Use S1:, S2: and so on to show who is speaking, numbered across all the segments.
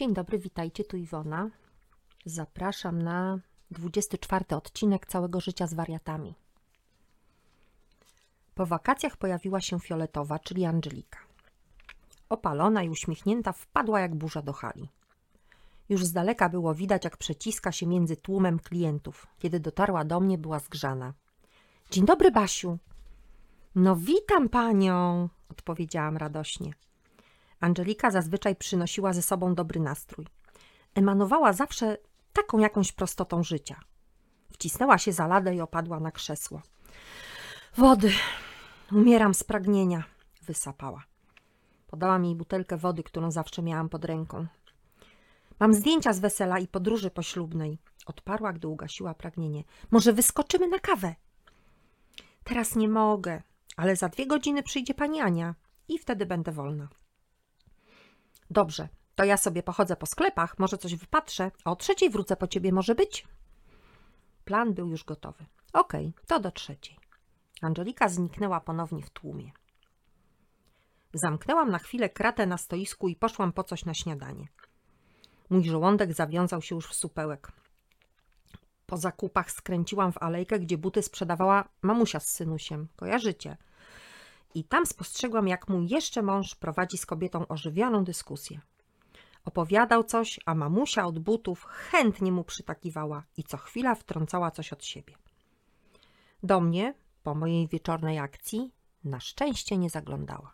S1: Dzień dobry, witajcie, tu Iwona. Zapraszam na 24 odcinek całego życia z wariatami. Po wakacjach pojawiła się Fioletowa, czyli Angelika. Opalona i uśmiechnięta wpadła jak burza do hali. Już z daleka było widać, jak przeciska się między tłumem klientów. Kiedy dotarła do mnie, była zgrzana. Dzień dobry, Basiu. No witam panią, odpowiedziałam radośnie. Angelika zazwyczaj przynosiła ze sobą dobry nastrój. Emanowała zawsze taką jakąś prostotą życia. Wcisnęła się za ladę i opadła na krzesło. Wody. Umieram z pragnienia, wysapała. Podałam jej butelkę wody, którą zawsze miałam pod ręką. Mam zdjęcia z wesela i podróży poślubnej. Odparła, gdy ugasiła pragnienie. Może wyskoczymy na kawę? Teraz nie mogę, ale za dwie godziny przyjdzie pani Ania i wtedy będę wolna. Dobrze, to ja sobie pochodzę po sklepach, może coś wypatrzę, a o trzeciej wrócę po ciebie, może być? Plan był już gotowy. Okej, to do trzeciej. Angelika zniknęła ponownie w tłumie. Zamknęłam na chwilę kratę na stoisku i poszłam po coś na śniadanie. Mój żołądek zawiązał się już w supełek. Po zakupach skręciłam w alejkę, gdzie buty sprzedawała mamusia z synusiem. Kojarzycie? I tam spostrzegłam, jak mój jeszcze mąż prowadzi z kobietą ożywioną dyskusję. Opowiadał coś, a mamusia od butów chętnie mu przytakiwała i co chwila wtrącała coś od siebie. Do mnie, po mojej wieczornej akcji, na szczęście nie zaglądała.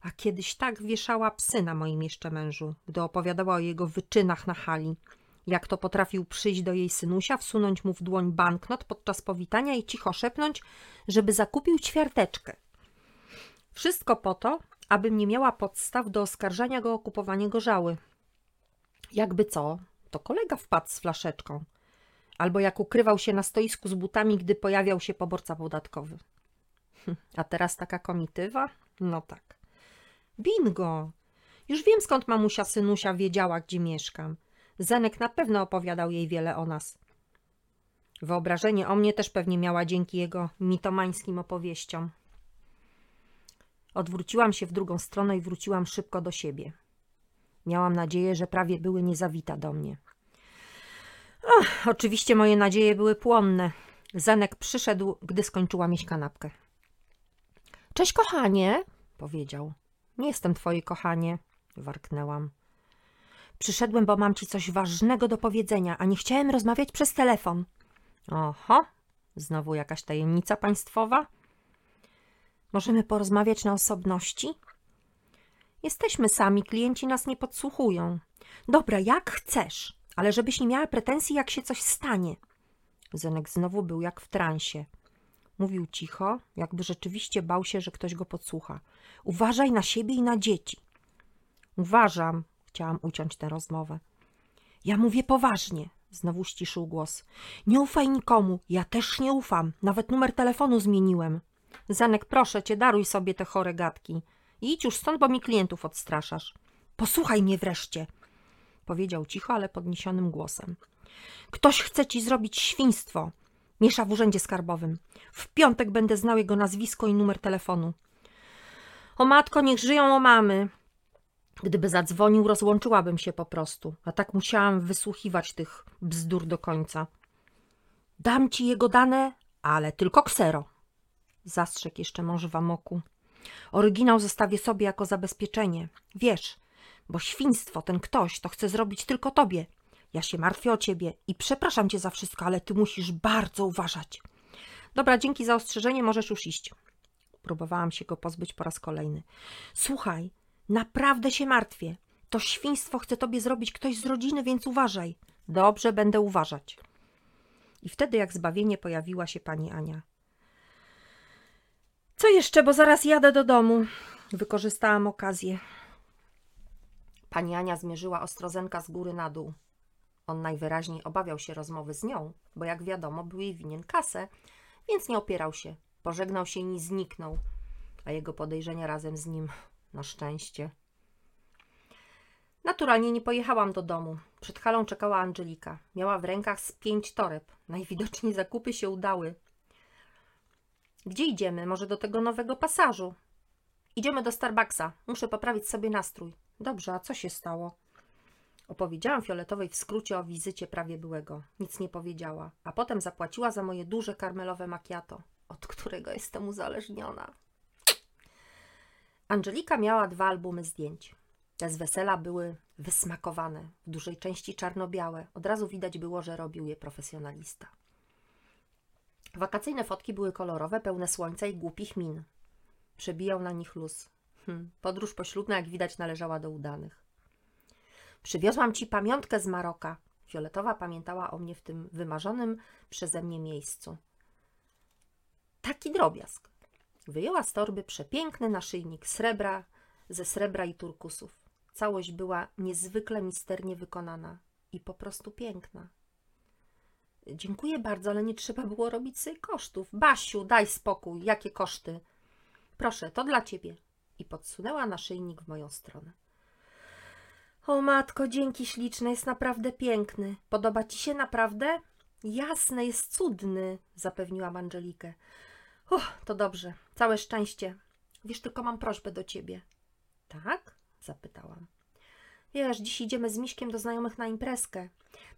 S1: A kiedyś tak wieszała psy na moim jeszcze mężu, gdy opowiadała o jego wyczynach na hali, jak to potrafił przyjść do jej synusia, wsunąć mu w dłoń banknot podczas powitania i cicho szepnąć, żeby zakupił ćwiarteczkę. Wszystko po to, abym nie miała podstaw do oskarżania go o kupowanie gorzały. Jakby co, to kolega wpadł z flaszeczką. Albo jak ukrywał się na stoisku z butami, gdy pojawiał się poborca podatkowy. Hm, a teraz taka komitywa? No tak. Bingo! Już wiem, skąd mamusia synusia wiedziała, gdzie mieszkam. Zenek na pewno opowiadał jej wiele o nas. Wyobrażenie o mnie też pewnie miała dzięki jego mitomańskim opowieściom. Odwróciłam się w drugą stronę i wróciłam szybko do siebie. Miałam nadzieję, że prawie były niezawita do mnie. Och, oczywiście moje nadzieje były płonne. Zenek przyszedł, gdy skończyłam mieć kanapkę. Cześć, kochanie, powiedział. Nie jestem twoje kochanie, warknęłam. Przyszedłem, bo mam ci coś ważnego do powiedzenia, a nie chciałem rozmawiać przez telefon. Oho, znowu jakaś tajemnica państwowa? Możemy porozmawiać na osobności? Jesteśmy sami, klienci nas nie podsłuchują. Dobra, jak chcesz, ale żebyś nie miała pretensji, jak się coś stanie. Zenek znowu był jak w transie. Mówił cicho, jakby rzeczywiście bał się, że ktoś go podsłucha. Uważaj na siebie i na dzieci. Uważam, chciałam uciąć tę rozmowę. Ja mówię poważnie, znowu ściszył głos. Nie ufaj nikomu, ja też nie ufam, nawet numer telefonu zmieniłem. Zanek, proszę cię, daruj sobie te chore gadki. Idź już stąd, bo mi klientów odstraszasz. Posłuchaj mnie wreszcie, powiedział cicho, ale podniesionym głosem. Ktoś chce ci zrobić świństwo. Miesza w urzędzie skarbowym. W piątek będę znał jego nazwisko i numer telefonu. O matko, niech żyją o mamy. Gdyby zadzwonił, rozłączyłabym się po prostu, a tak musiałam wysłuchiwać tych bzdur do końca. Dam ci jego dane, ale tylko ksero. Zastrzegł jeszcze mąż w amoku. Oryginał zostawię sobie jako zabezpieczenie. Wiesz, bo świństwo, ten ktoś, to chce zrobić tylko tobie. Ja się martwię o ciebie i przepraszam cię za wszystko, ale ty musisz bardzo uważać. Dobra, dzięki za ostrzeżenie, możesz już iść. Próbowałam się go pozbyć po raz kolejny. Słuchaj, Naprawdę się martwię. To świństwo chce tobie zrobić ktoś z rodziny, więc uważaj. Dobrze, będę uważać. I wtedy, jak zbawienie, pojawiła się pani Ania. Co jeszcze, bo zaraz jadę do domu. Wykorzystałam okazję. Pani Ania zmierzyła ostrozenka z góry na dół. On najwyraźniej obawiał się rozmowy z nią, bo jak wiadomo, był jej winien kasę, więc nie opierał się. Pożegnał się i zniknął, a jego podejrzenia razem z nim na szczęście. Naturalnie nie pojechałam do domu. Przed halą czekała Angelika. Miała w rękach z pięć toreb. Najwidoczniej zakupy się udały. Gdzie idziemy? Może do tego nowego pasażu? Idziemy do Starbucksa. Muszę poprawić sobie nastrój. Dobrze, a co się stało? Opowiedziałam Fioletowej w skrócie o wizycie prawie byłego. Nic nie powiedziała, a potem zapłaciła za moje duże karmelowe macchiato, od którego jestem uzależniona. Angelika miała dwa albumy zdjęć. Te z wesela były wysmakowane, w dużej części czarno-białe. Od razu widać było, że robił je profesjonalista. Wakacyjne fotki były kolorowe, pełne słońca i głupich min. Przebijał na nich luz. Hm, podróż poślubna, jak widać, należała do udanych. Przywiozłam ci pamiątkę z Maroka. Fioletowa pamiętała o mnie w tym wymarzonym przeze mnie miejscu. Taki drobiazg. Wyjęła z torby przepiękny naszyjnik srebra, ze srebra i turkusów. Całość była niezwykle misternie wykonana i po prostu piękna. Dziękuję bardzo, ale nie trzeba było robić sobie kosztów. Basiu, daj spokój, jakie koszty? Proszę, to dla ciebie. I podsunęła naszyjnik w moją stronę. O matko, dzięki śliczne, jest naprawdę piękny. Podoba ci się naprawdę? Jasne, jest cudny, zapewniłam Angelikę. Uch, to dobrze, całe szczęście. Wiesz, tylko mam prośbę do ciebie. Tak? zapytałam. Wiesz, dziś idziemy z Miśkiem do znajomych na imprezkę.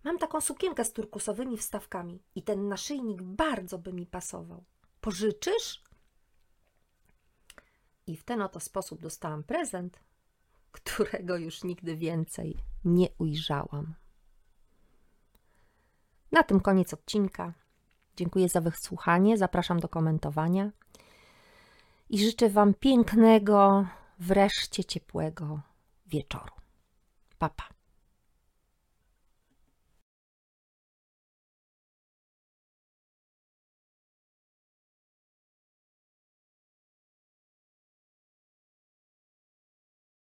S1: Mam taką sukienkę z turkusowymi wstawkami i ten naszyjnik bardzo by mi pasował. Pożyczysz? I w ten oto sposób dostałam prezent, którego już nigdy więcej nie ujrzałam. Na tym koniec odcinka. Dziękuję za wysłuchanie, zapraszam do komentowania i życzę Wam pięknego, wreszcie ciepłego wieczoru. Papa. Pa.